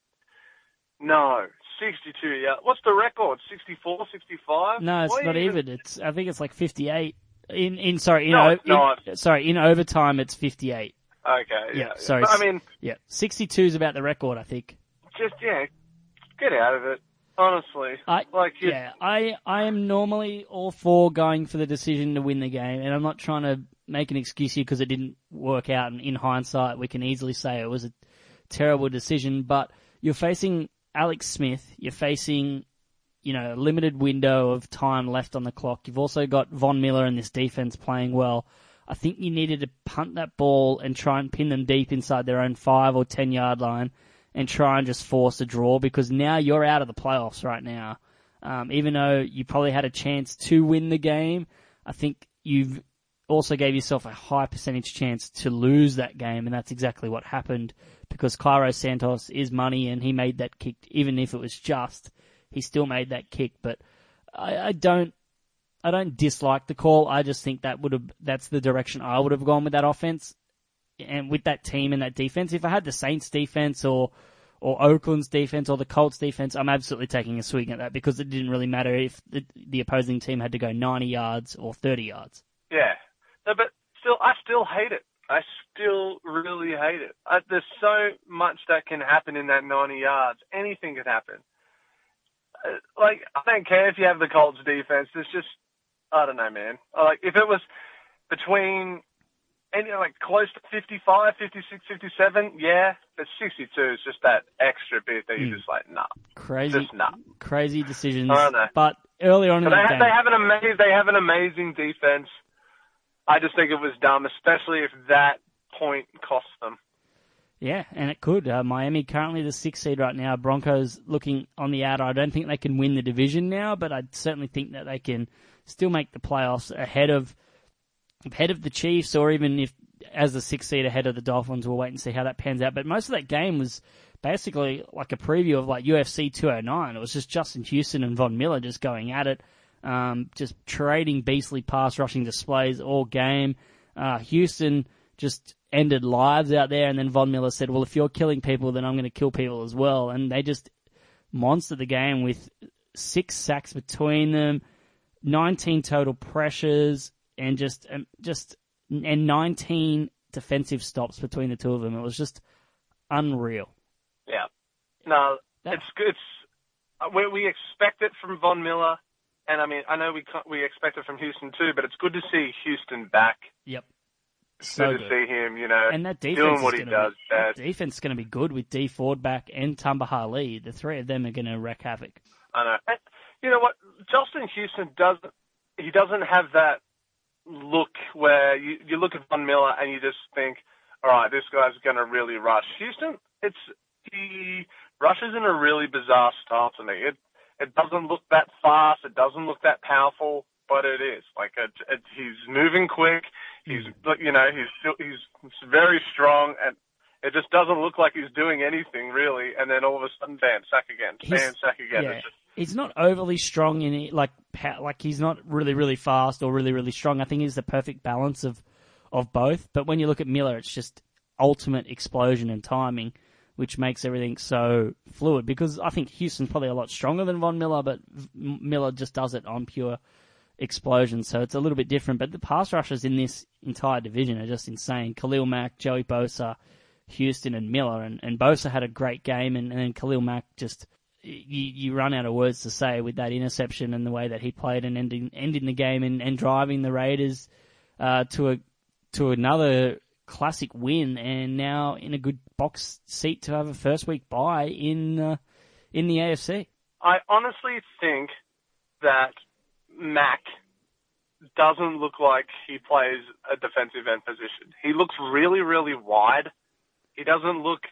no, 62. Yeah. What's the record? 64, 65? No, it's What not even- even. It's I think it's like fifty eight. In in sorry in, No, o- in sorry in overtime it's fifty eight. Okay. Yeah, Yeah. sorry. But, I mean, Yeah, sixty two is about the record I think. just yeah, get out of it. Honestly, I like you, yeah I I am normally all for going for the decision to win the game, and I'm not trying to make an excuse here because it didn't work out. And in hindsight, we can easily say it was a terrible decision. But you're facing Alex Smith. You're facing you know, a limited window of time left on the clock. You've also got Von Miller and this defense playing well. I think you needed to punt that ball and try and pin them deep inside their own five or ten yard line and try and just force a draw because now you're out of the playoffs right now. Um, even though you probably had a chance to win the game, I think you've also gave yourself a high percentage chance to lose that game, and that's exactly what happened because Cairo Santos is money and he made that kick, even if it was just, he still made that kick. But I, I don't, I don't dislike the call. I just think that would have, that's the direction I would have gone with that offense and with that team and that defense. If I had the Saints defense or, or Oakland's defense or the Colts defense, I'm absolutely taking a swing at that because it didn't really matter if the, the opposing team had to go 90 yards or 30 yards. yeah. No, but still, I still hate it. I still really hate it. I, there's so much that can happen in that 90 yards. Anything could happen. Uh, like, I don't care if you have the Colts defense. There's just, I don't know, man. Like, if it was between any like close to 55, 56, 57, yeah, but 62 is just that extra bit that you're Hmm. just like, nah, Crazy, just nah. crazy decisions. I know. But earlier on in But they, that ha- game, they have an amazing they have an amazing defense. I just think it was dumb, especially if that point cost them. Yeah, and it could. Uh, Miami currently the sixth seed right now. Broncos looking on the outer. I don't think they can win the division now, but I certainly think that they can still make the playoffs ahead of ahead of the Chiefs, or even if as the sixth seed ahead of the Dolphins. We'll wait and see how that pans out. But most of that game was basically like a preview of like UFC 209. It was just Justin Houston and Von Miller just going at it, um, just trading beastly pass rushing displays all game. Uh, Houston just ended lives out there. And then Von Miller said, "Well, if you're killing people, then I'm going to kill people as well." And they just monstered the game with six sacks between them, 19 total pressures, and just um, just and 19 defensive stops between the two of them. It was just unreal. Yeah. No, That- it's good. Uh, we, we expect it from Von Miller, and I mean, I know we we expect it from Houston too, but it's good to see Houston back. Yep. So good, good. to see him, you know, And that defense doing is what he does be, that defense is going to be good with Dee Ford back and Tamba Hali. The three of them are going to wreak havoc. I know. And you know what? Justin Houston doesn't. He doesn't have that look where you you look at Von Miller and you just think, all right, this guy's going to really rush. Houston, it's he rushes in a really bizarre style to me. It it doesn't look that fast. It doesn't look that powerful, but it is. Like it, it, he's moving quick. He's you know he's still- he's very strong and. It just doesn't look like he's doing anything really, and then all of a sudden, bam, sack again, He's- bam, sack again. yeah, It's just, he's not overly strong in it, like pa- like he's not really really fast or really really strong. I think he's the perfect balance of of both. But when you look at Miller, it's just ultimate explosion and timing, which makes everything so fluid. Because I think Houston's probably a lot stronger than Von Miller, but V- Miller just does it on pure explosion. So it's a little bit different. But the pass rushers in this entire division are just insane. Khalil Mack, Joey Bosa, Houston, and Miller. And, and Bosa had a great game, and, and then Khalil Mack just. You, you run out of words to say with that interception and the way that he played and ending ending the game and, and driving the Raiders uh, to a to another classic win and now in a good box seat to have a first week bye in uh, in the AFC. I honestly think that Mack doesn't look like he plays a defensive end position. He looks really, really wide. He doesn't look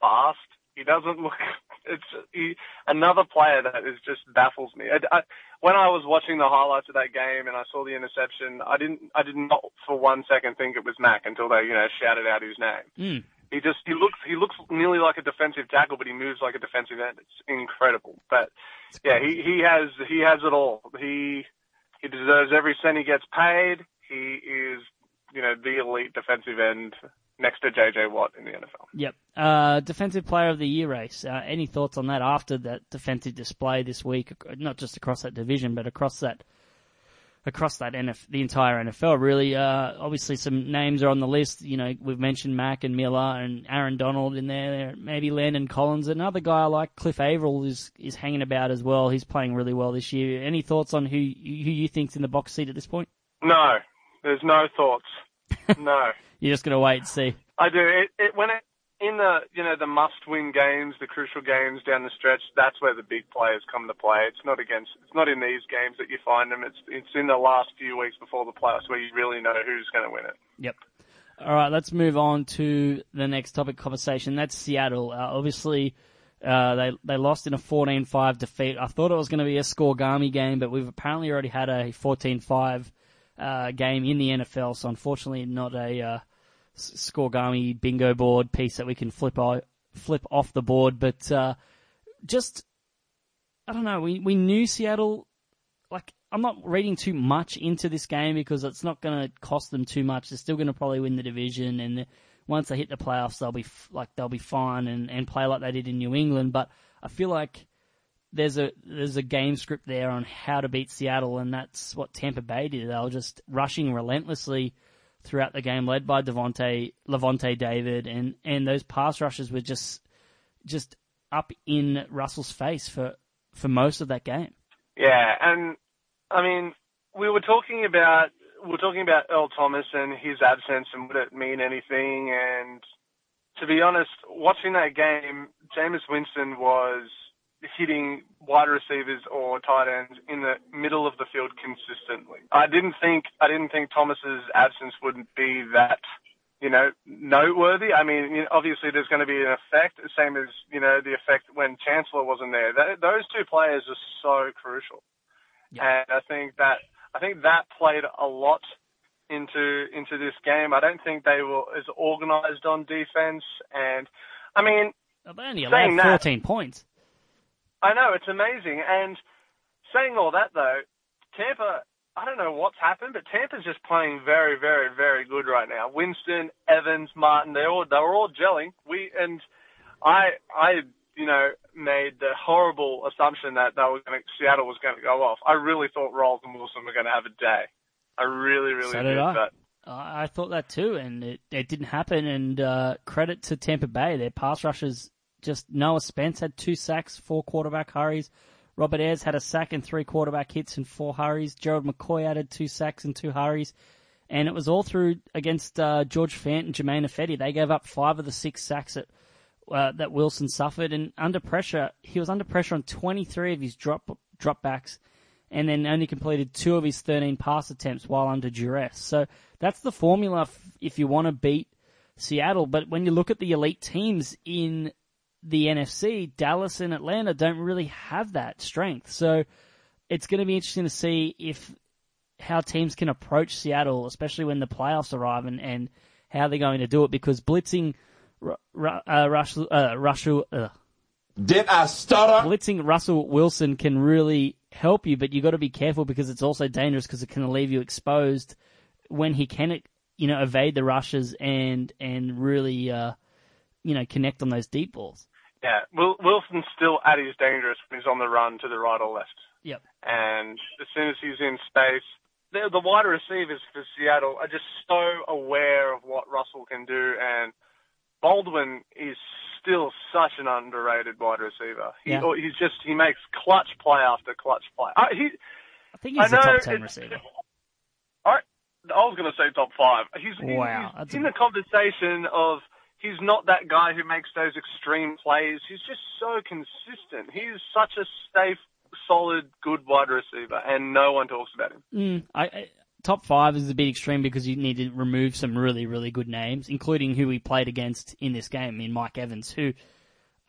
fast. He doesn't look. It's he, another player that is just baffles me. I, I, when I was watching the highlights of that game and I saw the interception, I didn't. I did not for one second think it was Mack until they, you know, shouted out his name. Mm. He just he looks he looks nearly like a defensive tackle, but he moves like a defensive end. It's incredible. But yeah, he he has he has it all. He he deserves every cent he gets paid. He is you know the elite defensive end next to JJ Watt in the NFL. Yep. Uh, defensive player of the year race. Uh, any thoughts on that after that defensive display this week? Not just across that division, but across that across that NF, the entire NFL. Really, uh, obviously some names are on the list. You know, we've mentioned Mack and Miller and Aaron Donald in there. Maybe Landon Collins. Another guy like Cliff Avril is is hanging about as well. He's playing really well this year. Any thoughts on who who you think's in the box seat at this point? No, there's no thoughts. No. You're just gonna wait and see. I do. It, it when it in the you know the must-win games, the crucial games down the stretch. That's where the big players come to play. It's not against. It's not in these games that you find them. It's it's in the last few weeks before the playoffs where you really know who's going to win it. Yep. All right, let's move on to the next topic conversation. That's Seattle. Uh, obviously, uh, they they lost in a 14-5 defeat. I thought it was going to be a scorigami game, but we've apparently already had a 14-5 uh, game in the NFL. So unfortunately, not a s- scorigami bingo board piece that we can flip o- flip off the board. But uh, just I don't know. We we knew Seattle like I'm not reading too much into this game because it's not going to cost them too much. They're still going to probably win the division, and once they hit the playoffs, they'll be f- like they'll be fine and, and play like they did in New England. But I feel like there's a there's a game script there on how to beat Seattle, and that's what Tampa Bay did. They were just rushing relentlessly throughout the game, led by Devonte Lavonte David, and and those pass rushes were just just up in Russell's face for for most of that game. Yeah, and I mean, we were talking about we were talking about Earl Thomas and his absence and would it mean anything? And to be honest, watching that game, Jameis Winston was hitting wide receivers or tight ends in the middle of the field consistently. I didn't think I didn't think Thomas's absence would be that you know, noteworthy. I mean, you know, obviously there's going to be an effect, same as, you know, the effect when Chancellor wasn't there. That, those two players are so crucial. And I think that, I think that played a lot into, into this game. I don't think they were as organized on defense. And, I mean, They only allowed that- 14 points. I know it's amazing. And saying all that though, Tampa I don't know what's happened, but Tampa's just playing very, very, very good right now. Winston, Evans, Martin, they all they're all gelling. We and I I you know made the horrible assumption that they were going to, Seattle was going to go off. I really thought Rawls and Wilson were going to have a day. I really, really So did. did I. But I I thought that too, and it, it didn't happen. And uh, credit to Tampa Bay, their pass rushers. Just Noah Spence had two sacks, four quarterback hurries. Robert Ayers had a sack and three quarterback hits and four hurries. Gerald McCoy added two sacks and two hurries. And it was all through against uh, George Fant and Germain Ifedi. They gave up five of the six sacks that uh, that Wilson suffered, and under pressure, he was under pressure on 23 of his drop dropbacks, and then only completed two of his 13 pass attempts while under duress. So that's the formula if you want to beat Seattle. But when you look at the elite teams in the NFC, Dallas and Atlanta don't really have that strength. So it's going to be interesting to see if how teams can approach Seattle, especially when the playoffs arrive, and, and how they're going to do it. Because blitzing uh, Russell, uh, Russell, uh, Did I stutter? blitzing Russell Wilson can really help you, but you've got to be careful because it's also dangerous because it can leave you exposed when he can, you know, evade the rushes and and really, uh, you know, connect on those deep balls. Yeah, Wil- Wilson's still at his dangerous when he's on the run to the right or left. Yep. And as soon as he's in space, the, the wide receivers for Seattle are just so aware of what Russell can do, and Baldwin is still such an underrated wide receiver. He, Yeah. or he's just he makes clutch play after clutch play. Uh, he, I think he's I a top ten receiver. I, I was going to say top five. He's, he's- Wow, he's in a- the conversation of he's not that guy who makes those extreme plays. He's just so consistent. He's such a safe, solid, good wide receiver, and no one talks about him. Mm, I, I, top five is a bit extreme because you need to remove some really, really good names, including who he played against in this game, in Mike Evans, who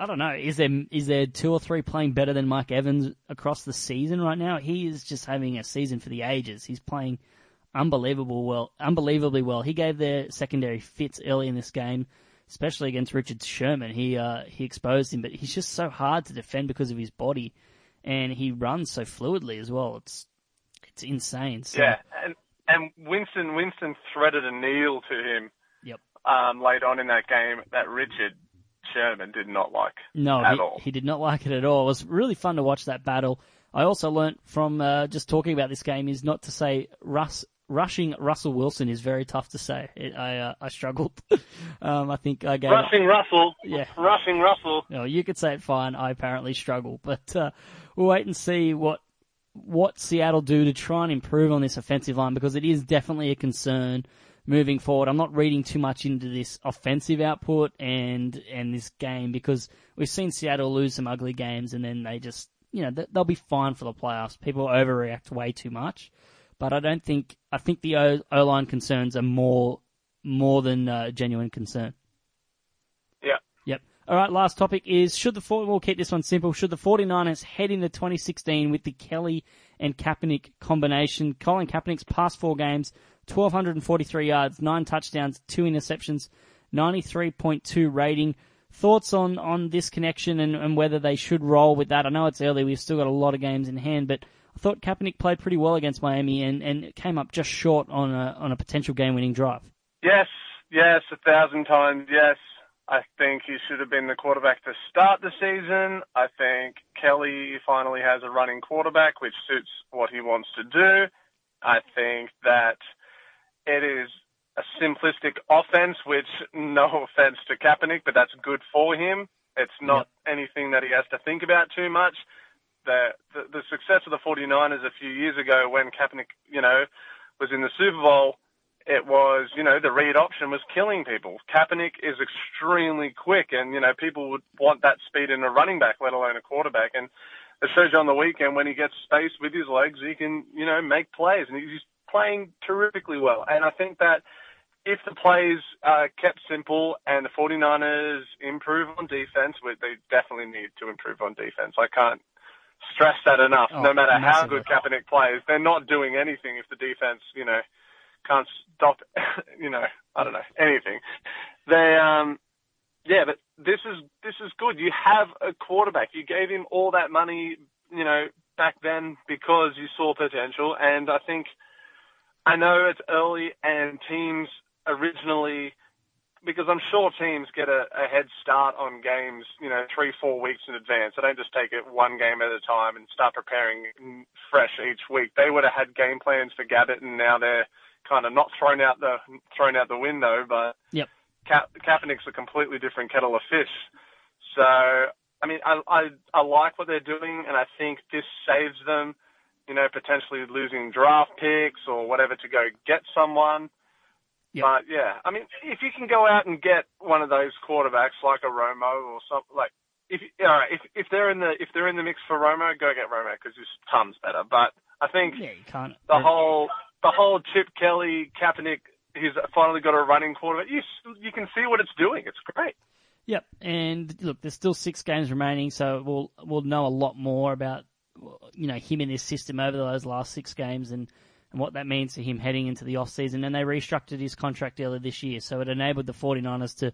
I don't know, is there is there two or three playing better than Mike Evans across the season right now? He is just having a season for the ages. He's playing unbelievable well, unbelievably well. He gave their secondary fits early in this game, especially against Richard Sherman. He uh, he exposed him, but he's just so hard to defend because of his body, and he runs so fluidly as well. It's it's insane. So, Yeah, and and Winston Winston threaded a needle to him Yep. um, late on in that game that Richard Sherman did not like No, at he, all. he did not like it at all. It was really fun to watch that battle. I also learnt from uh, just talking about this game is not to say Russ rushing Russell Wilson is very tough to say. It, I uh, I struggled. um, I think I gave. Rushing Russell, Yeah. rushing Russell. No, you could say it fine. I apparently struggle, but uh, we'll wait and see what what Seattle do to try and improve on this offensive line because it is definitely a concern moving forward. I'm not reading too much into this offensive output and and this game because we've seen Seattle lose some ugly games and then they just you know they- they'll be fine for the playoffs. People overreact way too much, but I don't think I think the O line concerns are more more than uh, genuine concern. Yeah. Yep. All right, last topic is should the 40, we'll keep this one simple. Should the 49ers head into 2016 with the Kelly and Kaepernick combination? Colin Kaepernick's past four games, 1,243 yards, nine touchdowns, two interceptions, 93.2 rating. Thoughts on, on this connection and, and whether they should roll with that? I know it's early, we've still got a lot of games in hand, but thought Kaepernick played pretty well against Miami and, and came up just short on a, on a potential game winning drive. Yes, yes, a thousand times yes. I think he should have been the quarterback to start the season. I think Kelly finally has a running quarterback, which suits what he wants to do. I think that it is a simplistic offense, which no offense to Kaepernick, but that's good for him. It's not anything that he has to think about too much. The, the the success of the 49ers a few years ago when Kaepernick, you know, was in the Super Bowl, it was, you know, the read option was killing people. Kaepernick is extremely quick, and you know, people would want that speed in a running back, let alone a quarterback. And it shows you on the weekend when he gets space with his legs, he can, you know, make plays, and he's playing terrifically well. And I think that if the plays are kept simple and the 49ers improve on defense, they definitely need to improve on defense. I can't stress that enough. Oh, no matter how good Kaepernick plays, they're not doing anything if the defense, you know, can't stop, you know, I don't know, anything. They, um, yeah, but this is, this is good. You have a quarterback. You gave him all that money, you know, back then because you saw potential, and I think I know it's early and teams originally because I'm sure teams get a, a head start on games, you know, three, four weeks in advance. They don't just take it one game at a time and start preparing fresh each week. They would have had game plans for Gabbert, and now they're kind of not thrown out the thrown out the window. But Yep. Ka- Kaepernick's a completely different kettle of fish. So, I mean, I, I I like what they're doing, and I think this saves them, you know, potentially losing draft picks or whatever to go get someone. Yep. But yeah, I mean, if you can go out and get one of those quarterbacks like a Romo or something like, if all right, if if they're in the if they're in the mix for Romo, go get Romo because he's tons better. But I think Yeah, you can't. the whole the whole Chip Kelly Kaepernick, he's finally got a running quarterback. You you can see what it's doing. It's great. Yep, and look, there's still six games remaining, so we'll we'll know a lot more about you know him in this system over those last six games and, and what that means to him heading into the off season. And they restructured his contract earlier this year, so it enabled the 49ers to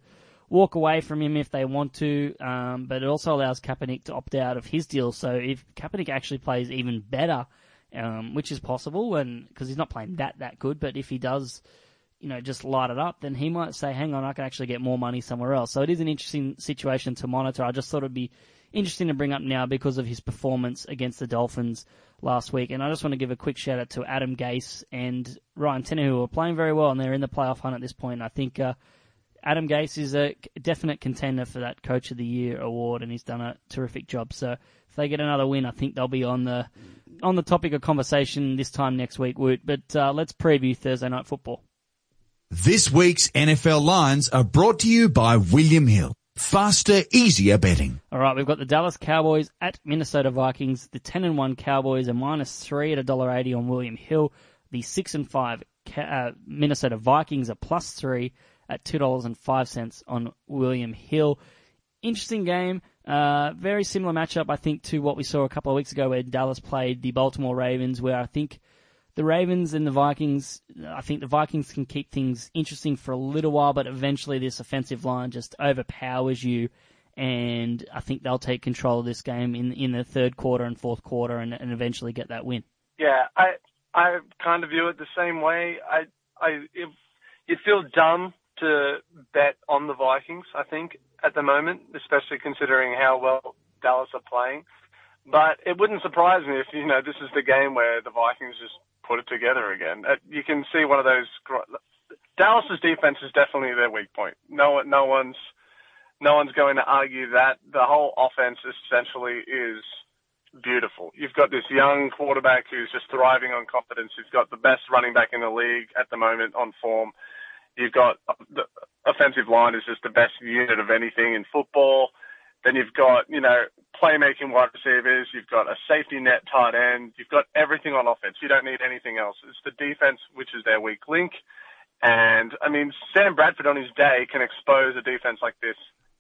walk away from him if they want to, um, but it also allows Kaepernick to opt out of his deal. So if Kaepernick actually plays even better, um, which is possible, and because he's not playing that that good, but if he does you know, just light it up, then he might say, hang on, I can actually get more money somewhere else. So it is an interesting situation to monitor. I just thought it'd be interesting to bring up now because of his performance against the Dolphins last week. And I just want to give a quick shout out to Adam Gase and Ryan Tannehill, who are playing very well and they're in the playoff hunt at this point. I think, uh, Adam Gase is a definite contender for that Coach of the Year award, and he's done a terrific job. So if they get another win, I think they'll be on the on the topic of conversation this time next week, Woot. But uh, let's preview Thursday night football. This week's NFL lines are brought to you by William Hill. Faster, easier betting. All right, we've got the Dallas Cowboys at Minnesota Vikings. The ten and one Cowboys are minus three at a dollar eighty on William Hill. The six and five uh, Minnesota Vikings are plus three at two dollars and five cents on William Hill. Interesting game. Uh, very similar matchup, I think, to what we saw a couple of weeks ago where Dallas played the Baltimore Ravens, where I think the Ravens and the Vikings, I think the Vikings can keep things interesting for a little while, but eventually this offensive line just overpowers you, and I think they'll take control of this game in in the third quarter and fourth quarter, and, and eventually get that win. Yeah, I I kind of view it the same way. I I if, you'd feel dumb to bet on the Vikings. I think at the moment, especially considering how well Dallas are playing. But it wouldn't surprise me if you know this is the game where the Vikings just put it together again. Uh, You can see one of those. Dallas's defense is definitely their weak point. No no one's, no one's going to argue that. The whole offense essentially is beautiful. You've got this young quarterback who's just thriving on confidence. You've got the best running back in the league at the moment on form. You've got the offensive line is just the best unit of anything in football. Then you've got, you know, playmaking wide receivers. You've got a safety net tight end. You've got everything on offense. You don't need anything else. It's the defense which is their weak link. And I mean, Sam Bradford on his day can expose a defense like this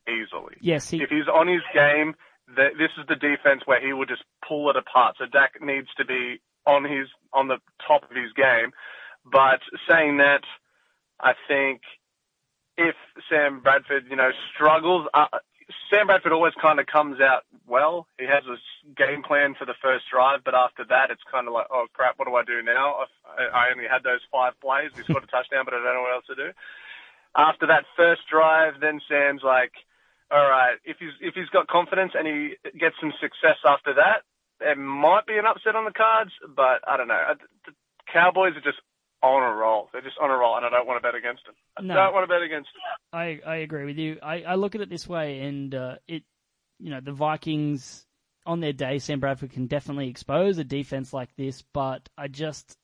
easily. Yes, he If he's on his game, th this is the defense where he would just pull it apart. So Dak needs to be on his on the top of his game. But saying that, I think if Sam Bradford, you know, struggles, uh, Sam Bradford always kind of comes out well. He has a game plan for the first drive, but after that, it's kind of like, oh crap, what do I do now? I, I only had those five plays. We scored a touchdown, but I don't know what else to do. After that first drive, then Sam's like, all right, if he's if he's got confidence and he gets some success after that, there might be an upset on the cards, but I don't know. The Cowboys are just on a roll. They're just on a roll, and I don't want to bet against them. I No. don't want to bet against them. I, I agree with you. I, I look at it this way, and uh, it, you know, the Vikings on their day, Sam Bradford can definitely expose a defense like this, but I just,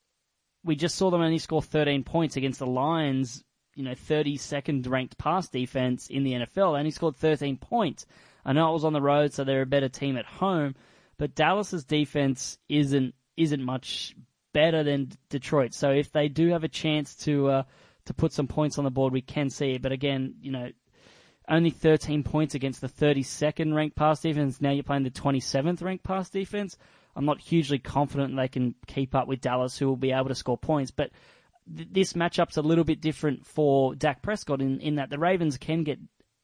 we just saw them only score 13 points against the Lions, you know, 32nd ranked pass defense in the NFL. They only scored 13 points. I know it was on the road, so they're a better team at home, but Dallas's defense isn't isn't much better than Detroit. So if they do have a chance to uh, to put some points on the board, we can see it. But again, you know, only 13 points against the 32nd ranked pass defense. Now you're playing the 27th ranked pass defense. I'm not hugely confident they can keep up with Dallas, who will be able to score points. But th- this matchup's a little bit different for Dak Prescott in, in that the Ravens can get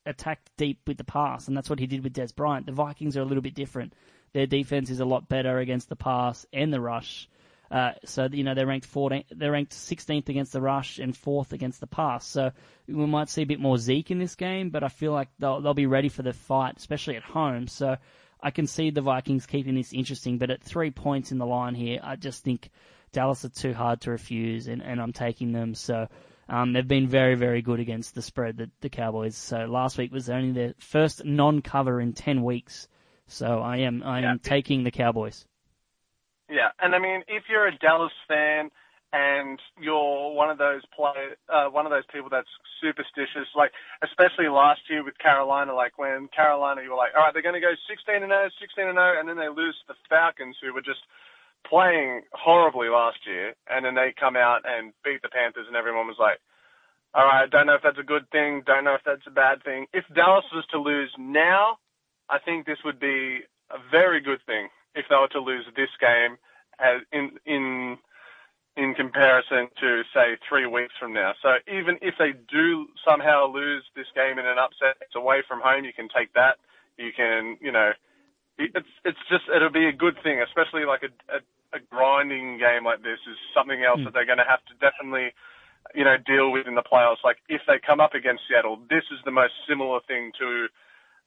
attacked deep with the pass, and that's what he did with Dez Bryant. The Vikings are a little bit different. their defense is a lot better against the pass and the rush. Uh, so you know they're ranked 14, they're ranked 16th against the rush and fourth against the pass. So we might see a bit more Zeke in this game, but I feel like they'll they'll be ready for the fight, especially at home. So I can see the Vikings keeping this interesting, but at three points in the line here, I just think Dallas are too hard to refuse, and, and I'm taking them. So um, they've been very, very good against the spread, the, the Cowboys. So last week was only their first non-cover in 10 weeks. So I am I am Yeah. taking the Cowboys. Yeah, and I mean, if you're a Dallas fan and you're one of those play, uh, one of those people that's superstitious, like especially last year with Carolina, like when Carolina, you were like, all right, they're going to go 16 and 0, 16 and 0, and then they lose to the Falcons, who were just playing horribly last year, and then they come out and beat the Panthers, and everyone was like, all right, don't know if that's a good thing, don't know if that's a bad thing. If Dallas was to lose now, I think this would be a very good thing if they were to lose this game as in in in comparison to say three weeks from now. So even if they do somehow lose this game in an upset, it's away from home. You can take that. You can you know it's it's just it'll be a good thing, especially like a a, a grinding game like this is something else hmm. that they're going to have to definitely you know deal with in the playoffs. Like if they come up against Seattle, this is the most similar thing to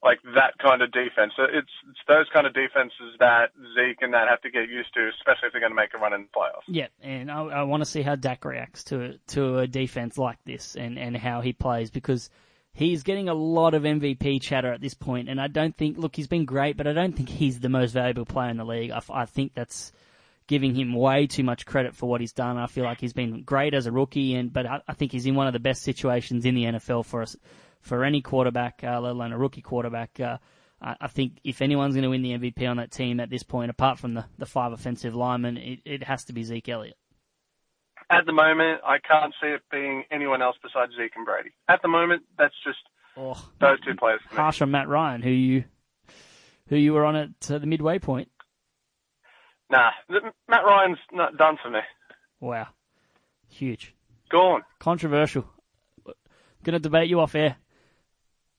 like that kind of defense. So it's it's those kind of defenses that Zeke and that have to get used to, especially if they're going to make a run in the playoffs. Yeah, and I, I want to see how Dak reacts to to a defense like this and, and how he plays because he's getting a lot of MVP chatter at this point, and I don't think. Look, he's been great, but I don't think he's the most valuable player in the league. I think that's giving him way too much credit for what he's done. I feel like he's been great as a rookie, and but I, I think he's in one of the best situations in the NFL for us for any quarterback, uh, let alone a rookie quarterback. Uh, I think if anyone's going to win the MVP on that team at this point, apart from the, the five offensive linemen, it, it has to be Zeke Elliott. At the moment, I can't see it being anyone else besides Zeke and Brady. At the moment, that's just Oh, those two players. Harsh on Matt Ryan, who you who you were on at uh, the midway point. Nah, Matt Ryan's not done for me. Wow, huge, Gone. controversial. Going to debate you off air.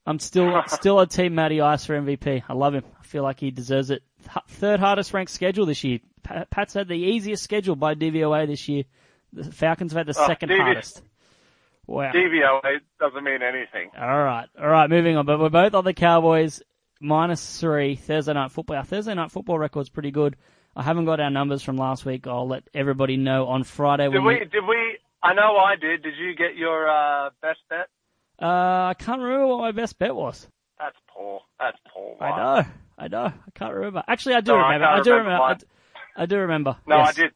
I'm still still a team Matty Ice for MVP. I love him. I feel like he deserves it. Third hardest ranked schedule this year. Pat's had the easiest schedule by DVOA this year. The Falcons have had the Oh, second DV hardest. Wow. DVOA doesn't mean anything. All right, all right. Moving on, but we're both on the Cowboys minus three Thursday night football. Our Thursday night football record's pretty good. I haven't got our numbers from last week. I'll let everybody know on Friday. Did when we? Did we? I know I did. Did you get your uh, best bet? Uh, I can't remember what my best bet was. That's poor. That's poor. I know, I know. I can't remember. Actually, I do No, remember. I, can't do remember remember. I, I do remember. No, Yes. I did.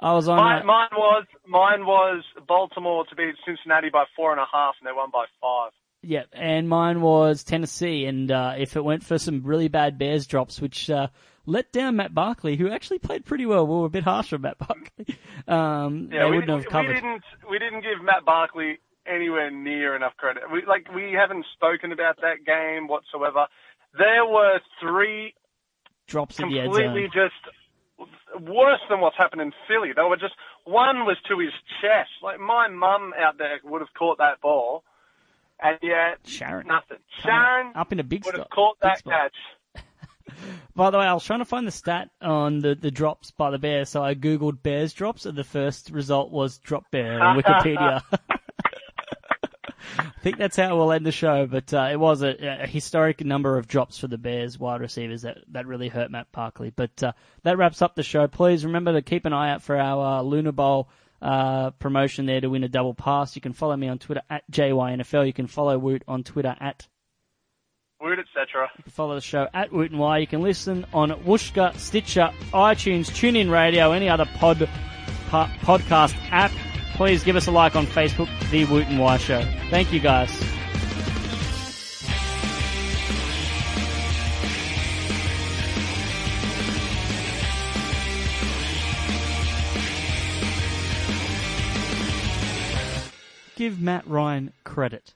I was on. Mine, mine was mine was Baltimore to beat Cincinnati by four and a half, and they won by five. Yeah, and mine was Tennessee. And uh, if it went for some really bad Bears drops, which uh, let down Matt Barkley, who actually played pretty well, we were a bit harsh on Matt Barkley. Um, Yeah, they we, wouldn't have covered. we didn't we didn't give Matt Barkley anywhere near enough credit. We like we haven't spoken about that game whatsoever. There were three drops at the end completely just worse than what's happened in Philly. They were just one was to his chest. Like my mum out there would have caught that ball, and yet Sharon. nothing. Sharon Up in a big would spot. have caught that spot. catch. By the way, I was trying to find the stat on the, the drops by the Bears, so I googled Bears drops, and the first result was drop bear on Wikipedia. I think that's how we'll end the show, but uh, it was a, a historic number of drops for the Bears wide receivers that, that really hurt Matt Barkley. But uh, that wraps up the show. Please remember to keep an eye out for our uh, Luna Bowl uh, promotion there to win a double pass. You can follow me on Twitter at JYNFL. You can follow Woot on Twitter at Wood, etc. you can follow the show at Woot and Wye. You can listen on Whooshkaa, Stitcher, iTunes, TuneIn Radio, any other pod po- podcast app. Please give us a like on Facebook, The Woot and Wye Show. Thank you guys. Give Matt Ryan credit.